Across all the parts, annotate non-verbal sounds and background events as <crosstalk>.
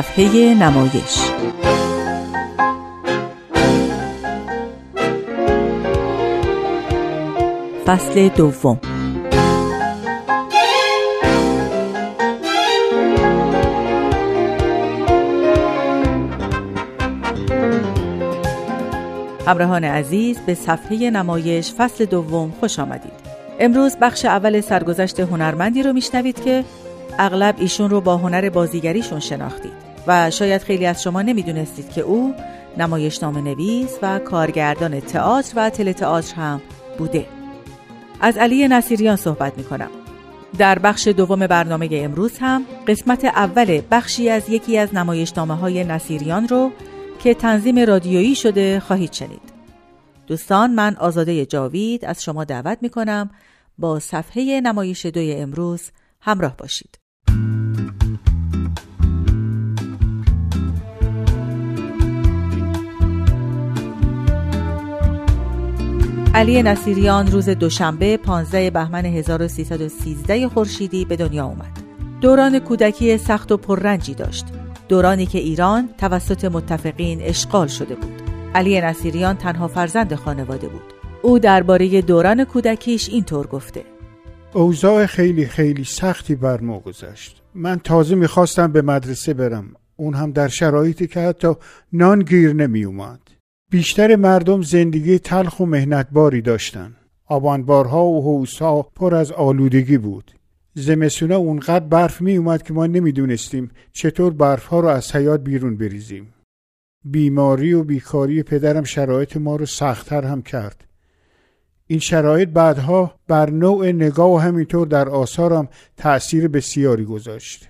صفحه نمایش. فصل دوم. همراهان عزیز به صفحه نمایش فصل دوم خوش آمدید. امروز بخش اول سرگذشت هنرمندی رو میشنوید که اغلب ایشون رو با هنر بازیگریشون شناختید. و شاید خیلی از شما نمی‌دونستید که او نمایشنامه نویس و کارگردان تئاتر و تئاتر هم بوده. از علی نصیریان صحبت می کنم. در بخش دوم برنامه امروز هم قسمت اول بخشی از یکی از نمایشنامه های نصیریان رو که تنظیم رادیویی شده خواهید شنید. دوستان من آزاده جاوید از شما دعوت می کنم با صفحه نمایش دوی امروز همراه باشید. علی نصیریان روز دوشنبه 15 بهمن 1313 خورشیدی به دنیا اومد. دوران کودکی سخت و پررنجی داشت. دورانی که ایران توسط متفقین اشغال شده بود. علی نصیریان تنها فرزند خانواده بود. او درباره دوران کودکیش اینطور گفته: اوضاع خیلی خیلی سختی بر ما گذشت. من تازه می‌خواستم به مدرسه برم. اون هم در شرایطی که حتی نان گیر نمی اومد. بیشتر مردم زندگی تلخ و مهنتباری داشتن. آبانبارها و حوزها پر از آلودگی بود. زمستونا اونقدر برف می اومد که ما نمی‌دونستیم چطور برف ها رو از حیات بیرون بریزیم. بیماری و بیکاری پدرم شرایط ما رو سختتر هم کرد. این شرایط بعدها بر نوع نگاه و همینطور در آثارم تأثیر بسیاری گذاشت.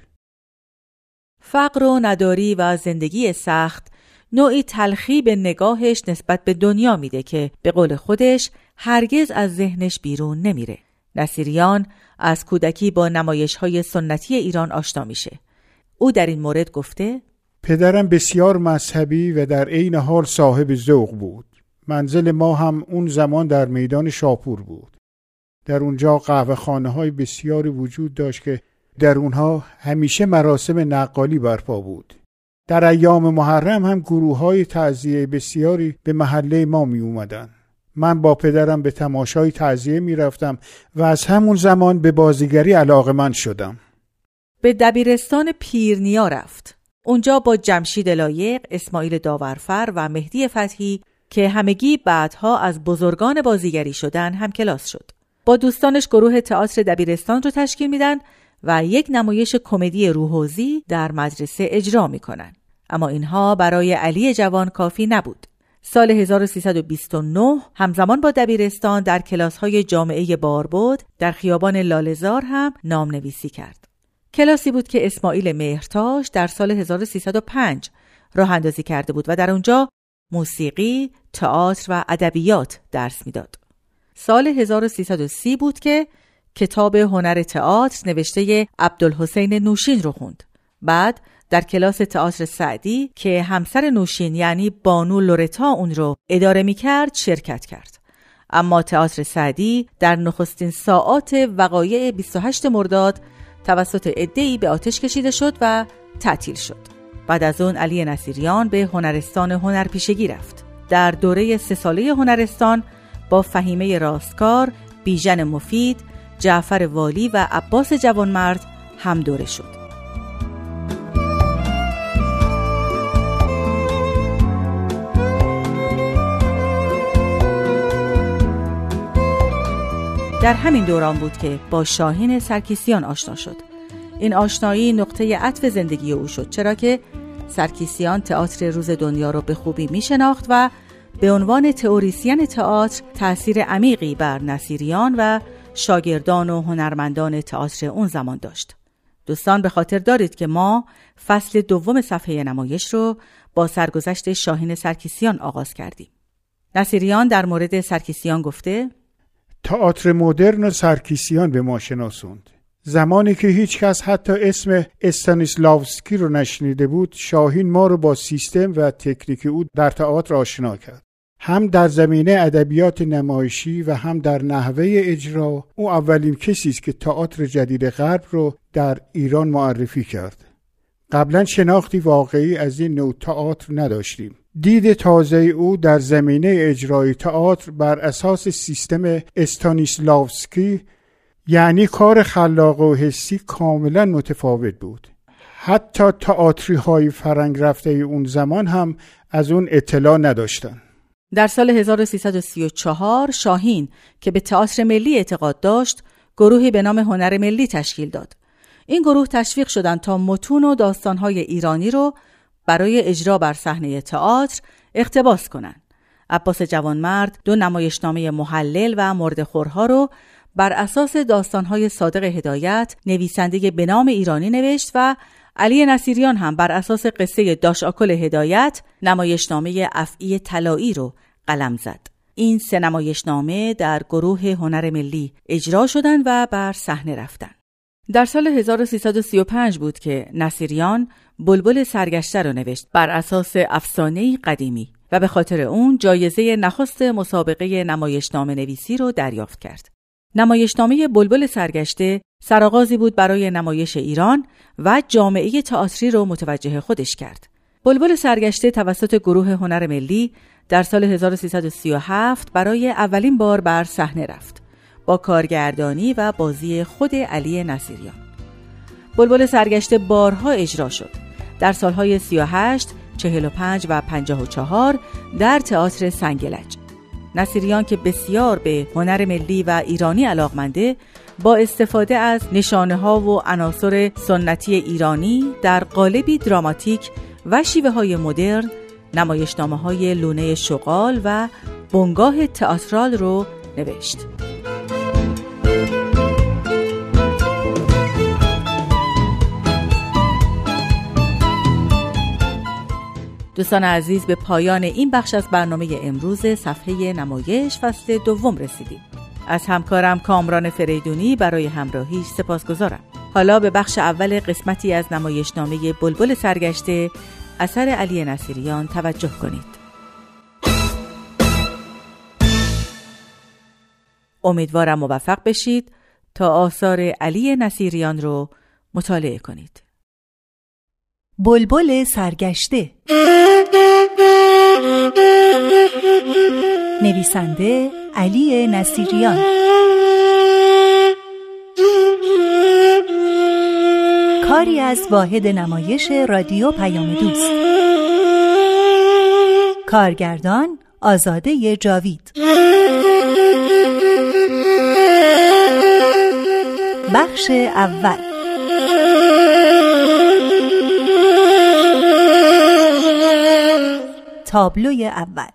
فقر و نداری و زندگی سخت نوعی تلخی به نگاهش نسبت به دنیا میده که به قول خودش هرگز از ذهنش بیرون نمیره. نصیریان از کودکی با نمایش های سنتی ایران آشنا میشه. او در این مورد گفته پدرم بسیار مذهبی و در عین حال صاحب ذوق بود. منزل ما هم اون زمان در میدان شاپور بود. در اونجا قهوه خانه های بسیاری وجود داشت که در اونها همیشه مراسم نقالی برپا بود. در ایام محرم هم گروه های تعذیه بسیاری به محله ما می اومدن. من با پدرم به تماشای تعذیه می رفتم و از همون زمان به بازیگری علاقه من شدم. به دبیرستان پیرنیا رفت. اونجا با جمشید لایق، اسماعیل داورفر و مهدی فتحی که همگی بعدها از بزرگان بازیگری شدن هم کلاس شد. با دوستانش گروه تئاتر دبیرستان رو تشکیل میدن و یک نمایش کمدی روحوزی در مدرسه اجرا می‌کنن. اما اینها برای علی جوان کافی نبود. سال 1329 همزمان با دبیرستان در کلاس های جامعه باربود در خیابان لالزار هم نام نویسی کرد. کلاسی بود که اسماعیل مهرتاش در سال 1305 راه اندازی کرده بود و در اونجا موسیقی، تئاتر و ادبیات درس می‌داد. سال 1330 بود که کتاب هنر تئاتر نوشته عبدالحسین نوشین رو خوند. بعد در کلاس تئاتر سعدی که همسر نوشین یعنی بانو لورتا اون رو اداره می کرد شرکت کرد. اما تئاتر سعدی در نخستین ساعات وقایع 28 مرداد توسط عدهای به آتش کشیده شد و تعطیل شد. بعد از اون علی نصیریان به هنرستان هنرپیشگی رفت. در دوره سه ساله هنرستان با فهیمه راستکار، بیژن مفید، جعفر والی و عباس جوانمرد هم دوره شد. در همین دوران بود که با شاهین سرکیسیان آشنا شد. این آشنایی نقطه عطف زندگی او شد چرا که سرکیسیان تئاتر روز دنیا را به خوبی می شناخت و به عنوان تئوریسین تئاتر تأثیر عمیقی بر نصیریان و شاگردان و هنرمندان تئاتر اون زمان داشت. دوستان به خاطر دارید که ما فصل دوم صفحه نمایش رو با سرگذشت شاهین سرکیسیان آغاز کردیم. نصیریان در مورد سرکیسیان گفته تئاتر مدرن و سرکیسیان به ما شناسوند. زمانی که هیچ کس حتی اسم استانیسلاوسکی رو نشنیده بود شاهین ما رو با سیستم و تکنیک او در تئاتر آشنا کرد. هم در زمینه ادبیات نمایشی و هم در نحوه اجرا او اولین کسی است که تئاتر جدید غرب رو در ایران معرفی کرد. قبلا شناختی واقعی از این نوع تئاتر نداشتیم. دید تازه او در زمینه اجرای تئاتر بر اساس سیستم استانیسلاوسکی یعنی کار خلاق و حسی کاملا متفاوت بود. حتی تئاتری های فرنگ رفته اون زمان هم از اون اطلاع نداشتن. در سال 1334 شاهین که به تئاتر ملی اعتقاد داشت گروهی به نام هنر ملی تشکیل داد. این گروه تشویق شدند تا متون و داستانهای ایرانی رو برای اجرا بر صحنه تئاتر اقتباس کنند. عباس جوانمرد دو نمایشنامه محلل و مردخورها رو بر اساس داستانهای صادق هدایت نویسنده به نام ایرانی نوشت و علی نصیریان هم بر اساس قصه داش آکل هدایت نمایشنامه افعی طلایی رو قلم زد. این سه نمایشنامه در گروه هنر ملی اجرا شدند و بر صحنه رفتند. در سال 1335 بود که نصیریان بلبل سرگشته رو نوشت بر اساس افسانه قدیمی و به خاطر اون جایزه نخست مسابقه نمایشنامه نویسی رو دریافت کرد. نمایشنامه بلبل سرگشته سرآغازی بود برای نمایش ایران و جامعه تئاتری رو متوجه خودش کرد. بلبل سرگشته توسط گروه هنر ملی در سال 1337 برای اولین بار بر صحنه رفت. با کارگردانی و بازی خود علی نصیریان. بلبل سرگشته بارها اجرا شد. در سالهای 38 45 و 54 در تئاتر سنگلج. نصیریان که بسیار به هنر ملی و ایرانی علاقمنده با استفاده از نشانه ها و عناصر سنتی ایرانی در قالبی دراماتیک و شیوه های مدرن نمایشنامه های لونه شغال و بنگاه تئاترال رو نوشت. دوستان عزیز به پایان این بخش از برنامه امروز صفحه نمایش فصل دوم رسیدیم. از همکارم کامران فریدونی برای همراهیش سپاسگزارم. حالا به بخش اول قسمتی از نمایشنامه بلبل سرگشته اثر علی نصیریان توجه کنید. امیدوارم موفق بشید تا آثار علی نصیریان رو مطالعه کنید. بلبل سرگشته. نویسنده علی نصیریان. کاری از واحد نمایش رادیو پیام دوست. کارگردان آزاده جاوید. بخش اول. تابلوی اول.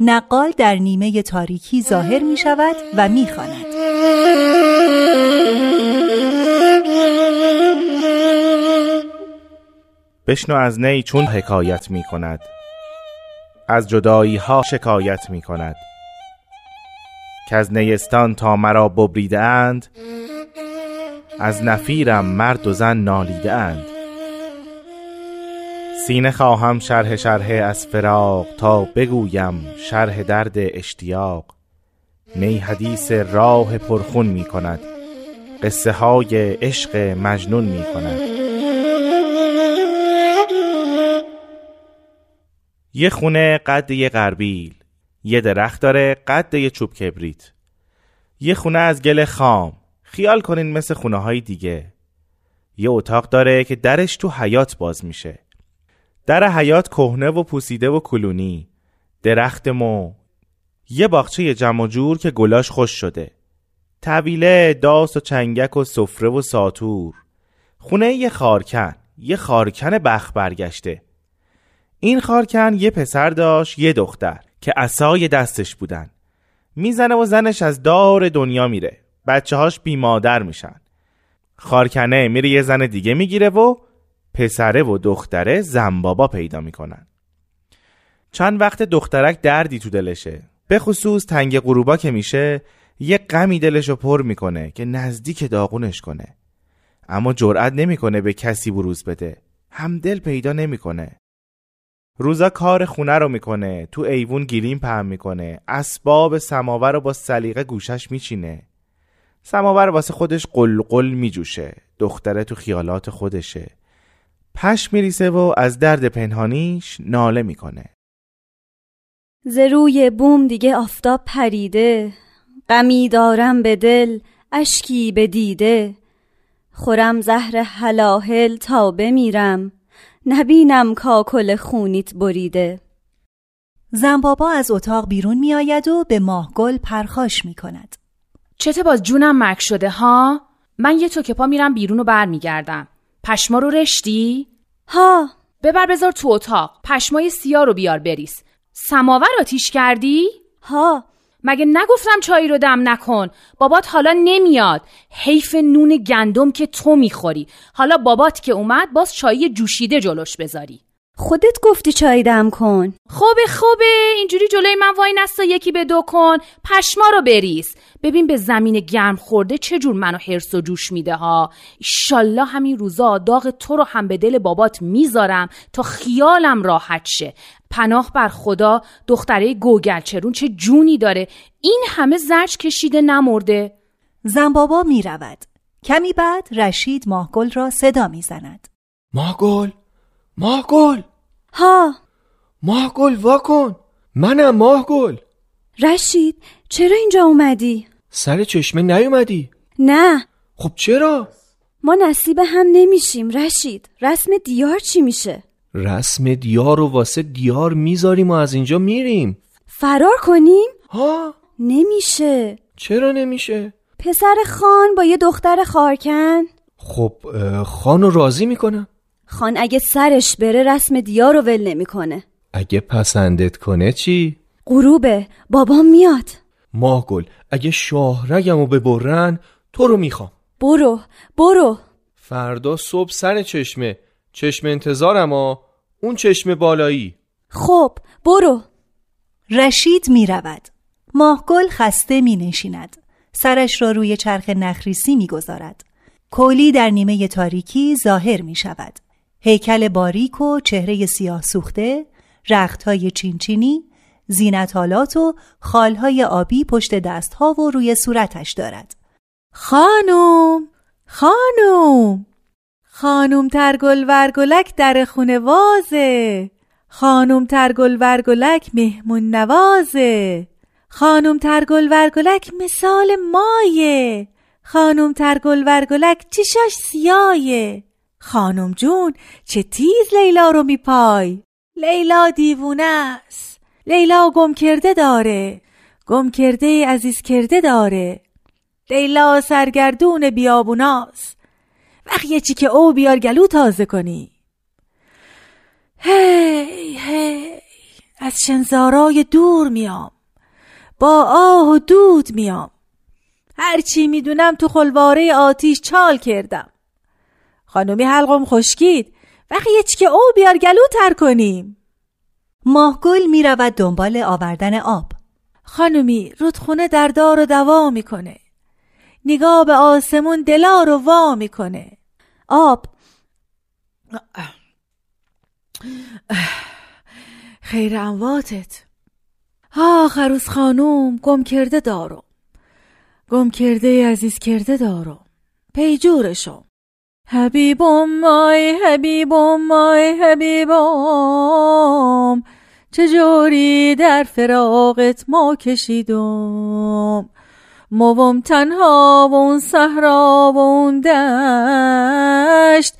نقال در نیمه تاریکی ظاهر می شود و می خاند. بشنو از نی چون حکایت می کند. از جدایی ها شکایت می کند. که از نیستان تا مرا ببریده اند از نفیرم مرد و زن نالیده اند سینه خواهم شرح شرح از فراق تا بگویم شرح درد اشتیاق. نی حدیث راه پرخون می کند قصه های عشق مجنون می کند. یه خونه قد یه غربیل. یه درخت داره قد یه چوب کبریت. یه خونه از گل خام. خیال کنین مثل خونه های دیگه. یه اتاق داره که درش تو حیات باز میشه. در حیات کهنه و پوسیده و کلونی. درخت مو. یه باغچه جمع جور که گلاش خوش شده. طویله داس و چنگک و سفره و ساتور. خونه یه خارکن. یه خارکن بخ برگشته. این خارکن یه پسر داشت یه دختر. که اسای دستش بودن. می‌زنه و زنش از دار دنیا میره. بچه هاش بی مادر میشن. خارکنه میره یه زن دیگه می‌گیره و پسره و دختره زنبابا پیدا می‌کنن. چند وقت دخترک دردی تو دلشه. به خصوص تنگ غروبا که میشه یه غمی دلشو پر می‌کنه که نزدیک داغونش کنه. اما جرأت نمی‌کنه به کسی بروز بده. همدل پیدا نمی‌کنه. روزا کار خونه رو می‌کنه تو ایوون گیریم پهم می‌کنه اسباب سماور رو با سلیقه گوشش میچینه. سماور واسه خودش قلقل میجوشه دختره تو خیالات خودشه. پش میریسه و از درد پنهانیش ناله می‌کنه. ز روی بوم دیگه آفتاب پریده غمی دارم به دل اشکی به دیده. خورم زهر حلاهل تا بمیرم. نبینم کاکل خونیت بریده زنبابا از اتاق بیرون می آید و به ماهگل پرخاش می کند. چته باز جونم مرگ شده ها؟ من یه توکه پا میرم بیرون و برمیگردم. پشما رو رشتی؟ ها ببر بذار تو اتاق. پشمای سیاه رو بیار بریز. سماور آتیش کردی؟ ها مگه نگفتم چایی رو دم نکن؟ بابات حالا نمیاد. حیف نون گندم که تو می‌خوری. حالا بابات که اومد باز چایی جوشیده جلوش بذاری. خودت گفتی چای دم کن. خوبه خوبه. اینجوری جلوی من وای نستا یکی به دو کن. پشما رو بریز. ببین به زمین گرم خورده چه جور منو حرس و جوش میده ها. ایشالله همین روزا داغ تو رو هم به دل بابات می‌ذارم تا خیالم راحت شه. پناه بر خدا دختره گوگلچرون چه جونی داره؟ این همه زرج کشیده نمرده. زنبابا می رود. کمی بعد رشید ماهگل را صدا می زند. ماهگل؟ ماهگل! ها. ماهگل واکن! منم ماهگل! رشید چرا اینجا اومدی؟ سر چشمه نیومدی! نه. خب چرا؟ ما نصیب هم نمیشیم رشید. رسم دیار چی میشه؟ رسم دیار و واسه دیار می‌ذاریم و از اینجا میریم. فرار کنیم؟ ها؟ نمیشه. چرا نمیشه؟ پسر خان با یه دختر خارکن. خب خانو راضی می‌کنم. خان اگه سرش بره رسم دیار رو ول نمی‌کنه اگه پسندت کنه چی غروبه بابام میاد ماهگل اگه شاهرگمو ببرن تو رو می‌خوام برو برو فردا صبح سر چشمه چشم انتظارم ها اون چشم بالایی خب برو رشید می رود. ماهگل خسته می نشیند. سرش را روی چرخ نخریسی می گذارد. کولی در نیمه تاریکی ظاهر می شود. هیکل باریک و چهره سیاه سوخته، رختهای چینچینی، زینتالات و خالهای آبی پشت دستها و روی صورتش دارد. خانوم خانوم خانوم ترگل ورگلک در خونه وازه. خانوم ترگل ورگلک مهمون نوازه. خانوم ترگل ورگلک مثال مایه. خانوم ترگل ورگلک چشاش سیایه خانوم جون چه تیز لیلا رو میپای. لیلا دیوونه است. لیلا گم کرده داره. گم کرده عزیز کرده داره. لیلا سرگردون بیابوناست. وقت یه چی که او بیار گلو تازه کنی. هی هی از شنزارای دور میام. با آه و دود میام. هرچی می‌دونم تو خلواره آتیش چال کردم. خانومی حلقم خشکید. وقت یه چی که او بیار گلو تر کنیم. ماهگل می رود دنبال آوردن آب. خانومی رودخونه در دار و دوا می‌کنه. نگاه به آسمون دلا رو وا می‌کنه. آب. خیر امواتت. آه خروس خانوم گم کرده دارم گم کرده عزیز کرده دارم پیجورشم حبیبم مای حبیبم مای حبیبم چجوری در فراقت ما کشیدم؟ موم تنها و اون صحرا و اون دشت.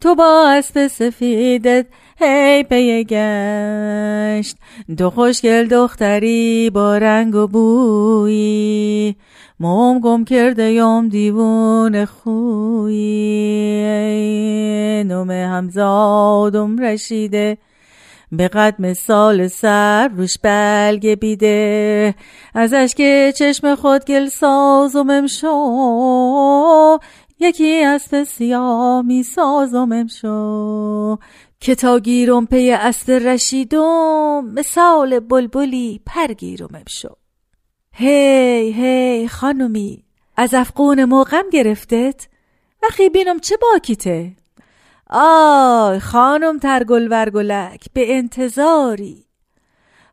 تو با اسب سفیدت هی پی گشت. دو خوشگل دختری با رنگ و بویی. موم گم کرده یم دیوون خویی. نوم همزادم رشیده. به قدم سال سر روش بلگ بیده. ازش که چشم خود گل سازم امشو یکی اسب سیاه می سازم امشو که تا گیرم پی اسب رشیدم مثال بلبلی پر گیرم امشو هی هی خانومی از افقون موقم گرفتت؟ وقتی بینم چه باکیته؟ آی خانم ترگل ورگلک به انتظاری.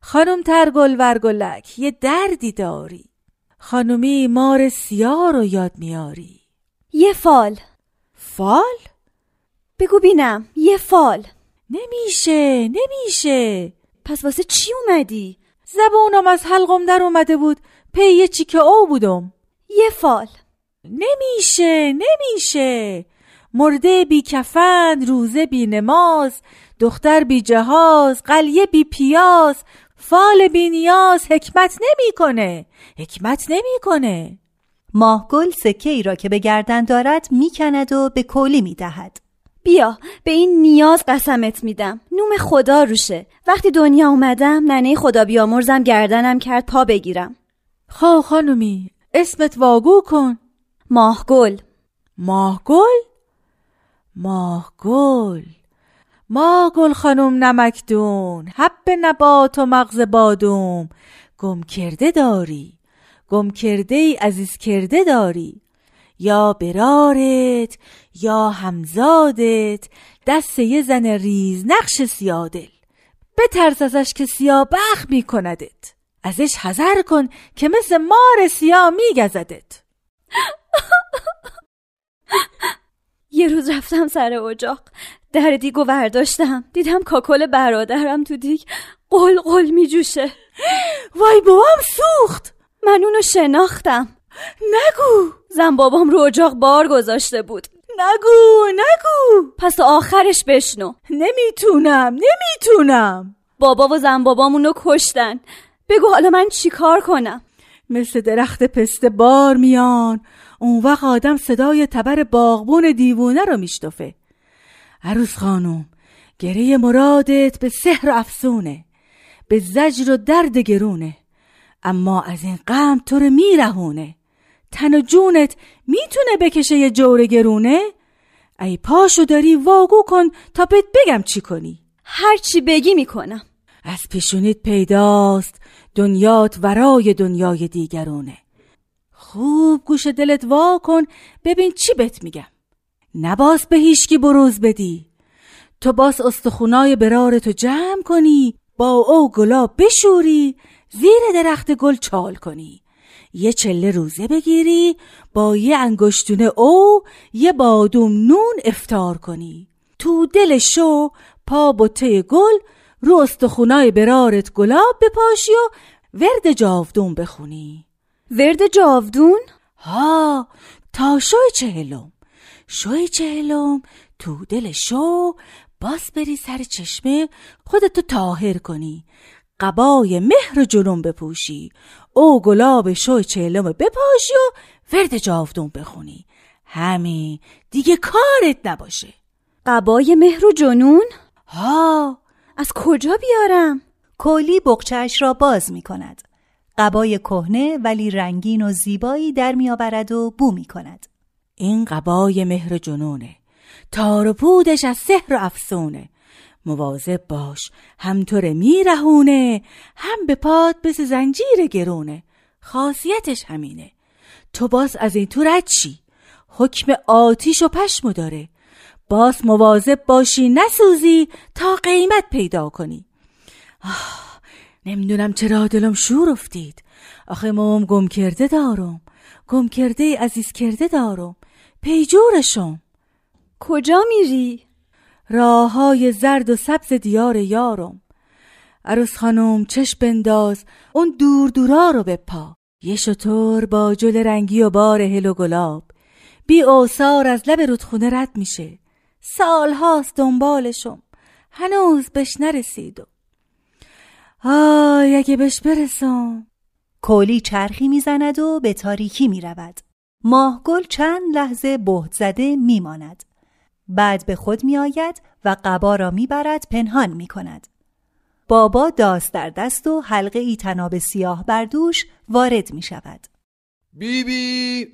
خانم ترگل ورگلک یه دردی داری. خانومی مار سیاه رو یاد میاری. یه فال. فال؟ بگو بینم یه فال. نمیشه نمیشه. پس واسه چی اومدی؟ زبونم از حلقم در اومده بود. پی یه چیکه او بودم. یه فال. نمیشه نمیشه. مرده بی کفن روزه بی نماز دختر بی جهاز قلیه بی پیاز. فال بی نیاز حکمت نمی‌کنه. حکمت نمی‌کنه. ماهگل سکه ای را که به گردن دارد می‌کند و به کولی می‌دهد. بیا به این نیاز قسمت میدم. نوم خدا روشه. وقتی دنیا اومدم ننه خدا بیامرزم گردنم کرد پا بگیرم. خا خانومی اسمت واگو کن. ماهگل. ماهگل؟ ماهگل. ماهگل خانم نمکدون. حب نبات و مغز بادوم. گم کرده داری. گم کرده ای عزیز کرده داری. یا برارت یا همزادت دست یه زن ریز نقش سیادل. بترس ازش که سیابخ میکندت. ازش حذر کن که مثل مار سیاه میگزدت. یه روز رفتم سر اجاق. در دیگو برداشتم دیدم کاکل برادرم تو دیگ قل قل میجوشه. وای بابام سوخت! من اونو شناختم. نگو! زن بابام رو اجاق بار گذاشته بود. نگو نگو! پس آخرش بشنو. نمی‌تونم نمی‌تونم. بابا و زن بابامونو کشتن. بگو حالا من چیکار کنم؟ مثل درخت پسته بار میان. اون وقت آدم صدای تبر باغبون دیوونه رو میشتفه. عروس خانم گره مرادت به سحر و افسونه. به زجر و درد گرونه. اما از این غم تو رو میرهونه. تن و جونت می‌تونه بکشه یه جور گرونه؟ ای پاشو داری واگو کن تا بهت بگم چی کنی. هر چی بگی می‌کنم. از پیشونیت پیداست. دنیات ورای دنیای دیگرونه. خوب گوش دلت وا کن ببین چی بهت میگم. نباس به هیچکی بروز بدی. تو باس استخونای برارتو جمع کنی با او گلاب بشوری زیر درخت گل چال کنی. یه چله روزه بگیری با یه انگشتونه او یه بادوم نون افتار کنی. تو دل شو پا بوته گل رو استخونای برارت گلاب بپاشی و ورد جاودون بخونی. ورد جاودون؟ ها تا شو چهلم. شوی چهلم تو دل شو باز بری سر چشمه خودتو تاهر کنی. قبای مهر جلوم بپوشی. او گلاب شو چهلم بپاشی و ورد جاودون بخونی همین دیگه کارت نباشه قبای مهر و جنون؟ ها از کجا بیارم؟ کولی بقچهش را باز می کند. قبای کهنه ولی رنگین و زیبایی در میآورد و بو می کند. این قبای مهر جنونه تار و پودش از سحر و افسونه مواظب باش هم تو میرهونه هم به پاد بس زنجیر گرونه. خاصیتش همینه. تو باز از این تو رد چی حکم آتیش و پشمو داره. باز مواظب باشی نسوزی تا قیمت پیدا کنی. آه نمی‌دونم چرا دلم شور افتید. آخه موم گم کرده دارم. گم کرده عزیز کرده دارم. پیجورشم. کجا میری؟ راه های زرد و سبز دیار یارم. عروس خانم چش بنداز اون دور دورا رو بپا. یه شطور با جل رنگی و بار هل و گلاب. بی اوسار از لب رودخونه رد میشه. سال هاست دنبالشم. هنوز بش نرسیدم آی اگه بش برسم. کولی چرخی می‌زند و به تاریکی می‌رود. ماهگل چند لحظه بهت زده میماند. بعد به خود میآید و قبا را می‌برد پنهان می‌کند. بابا داست در دست و حلقه ای تناب سیاه بر دوش وارد می شود بیبی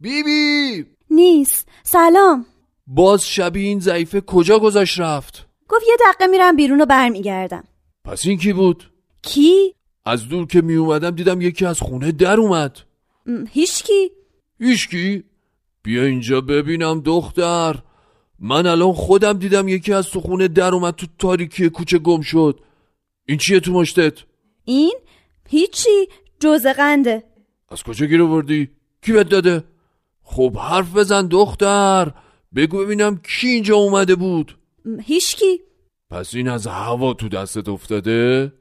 بیبی! نیست. سلام. باز شبیه این ضعیفه کجا گذاشت رفت؟ گفت یه دقیقه میرم بیرون و برمیگردم. پس این کی بود؟ کی؟ از دور که می اومدم دیدم یکی از خونه در اومد. هیچکی هیچکی بیا اینجا ببینم دختر. من الان خودم دیدم یکی از تو خونه در اومد تو تاریکی کوچه گم شد این چیه تو مشتت؟ این؟ هیچی جز قنده از کجا گیر آوردی؟ کی بهت داده؟ خب حرف بزن دختر بگو ببینم کی اینجا اومده بود هیچکی پس این از هوا تو دستت افتاده؟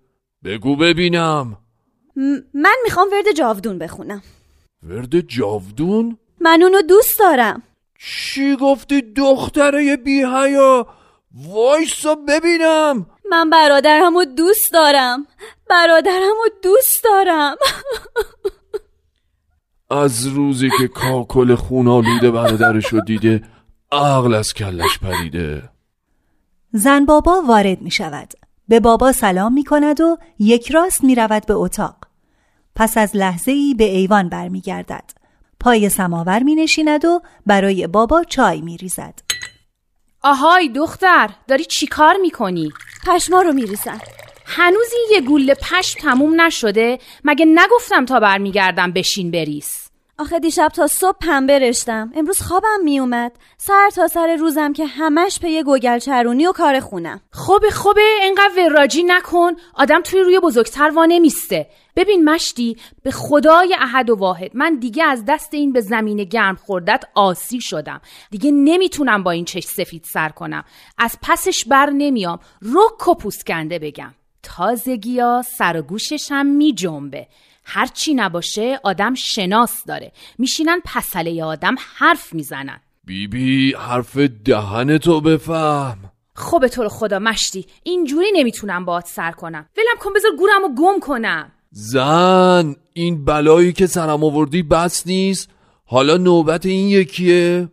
بگو ببینم من می‌خوام ورد جاودون بخونم ورد جاودون؟ من اونو دوست دارم چی گفتی دختره بی حیا وایسا ببینم. من برادرمو دوست دارم. برادرمو دوست دارم. از روزی که کاکل خونالوده برادرشو دیده عقل از کلش پریده. زن بابا وارد می شود به بابا سلام می کند و یک راست می رود به اتاق. پس از لحظه ای به ایوان برمیگردد. پای سماور می نشیند و برای بابا چای می ریزد. آهای دختر داری چی کار می کنی؟ پشما رو می ریزن هنوز این یه گوله پشم تموم نشده؟ مگه نگفتم تا برمیگردم بشین بریس آخه دیشب تا صبح پنبه رشتم. امروز خوابم میومد. سر تا سر روزم که همش پی گوگل چرونی و کار خونم. خوبه خوبه. انقدر وراجی نکن. آدم توی روی بزرگتر وا نمیسته ببین مشتی به خدای احد و واحد. من دیگه از دست این به زمین گرم خورده عاصی شدم. دیگه نمی‌تونم با این چش سفید سر کنم. از پسش بر نمیام. رک و پوست‌کنده بگم. تازگیا سر و گوشش هم می هرچی نباشه آدم شناس داره. میشینن پسله آدم حرف می‌زنن. بیبی حرف دهن تو بفهم. خب تو رو خدا مشتی اینجوری نمی‌تونم باهات سر کنم. ولم کن بذار گورم و گم کنم. زن این بلایی که سرم آوردی بس نیست. حالا نوبت این یکیه.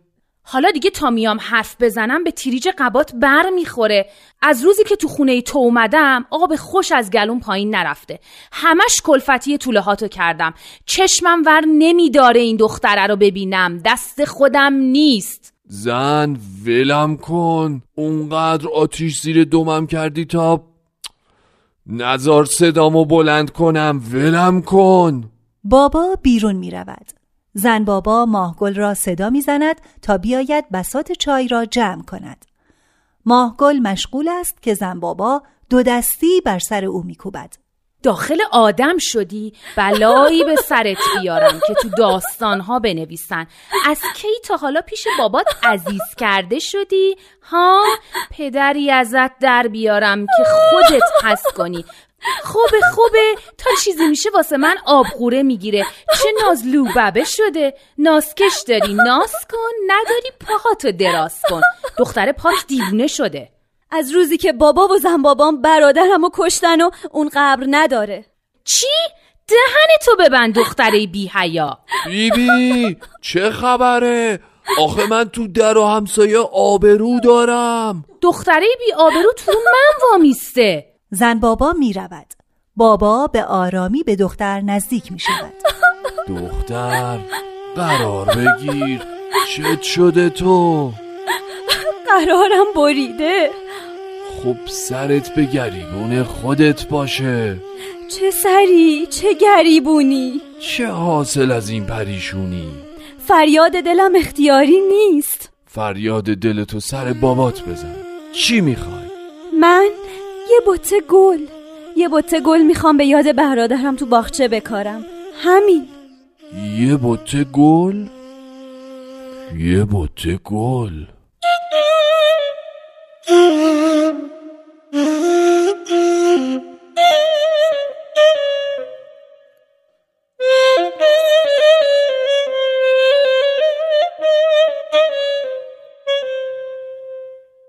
حالا دیگه تا میام حرف بزنم به تیریج قبات بر می‌خوره. از روزی که تو خونه تو اومدم آب خوش از گلون پایین نرفته. همش کلفتی طوله هاتو کردم. چشمم ور نمیداره این دختره رو ببینم. دست خودم نیست. زن ولم کن. اونقدر آتیش زیر دومم کردی تا نزار صدامو بلند کنم. ولم کن. بابا بیرون می رود زن بابا ماهگل را صدا می‌زند تا بیاید بسات چای را جمع کند. ماهگل مشغول است که زن بابا دو دستی بر سر او میکوبد. داخل آدم شدی؟ بلایی به سرت بیارم که تو داستانها بنویسن. از کی تا حالا پیش بابات عزیز کرده شدی؟ ها؟ پدری ازت در بیارم که خودت حس کنی. خوبه خوبه. تا چیزی میشه واسه من آبغوره می‌گیره. چه نازلو ببه شده. ناسکش داری. ناس کن. نداری پاهاتو دراز کن. دختر پاک دیوونه شده. از روزی که بابا و زن بابام برادرمو کشتن و اون قبر نداره. چی؟ دهن تو ببند دختره بی حیا بیبی چه خبره؟ آخه من تو در و همسایه آبرو دارم. دختره بی آبرو تو من وامیسته. زن بابا می رود. بابا به آرامی به دختر نزدیک می شود. دختر قرار بگیر. چت شده تو؟ قرارم بریده. خب سرت به گریبون خودت باشه. چه سری چه گریبونی. چه حاصل از این پریشونی؟ فریاد دلم اختیاری نیست. فریاد دل تو سر بابات بزن. چی می‌خوای؟ من یه بطه گل. یه بطه گل می‌خوام به یاد برادرم تو باغچه بکارم. همین. یه بطه گل؟ یه بطه گل. <laughs>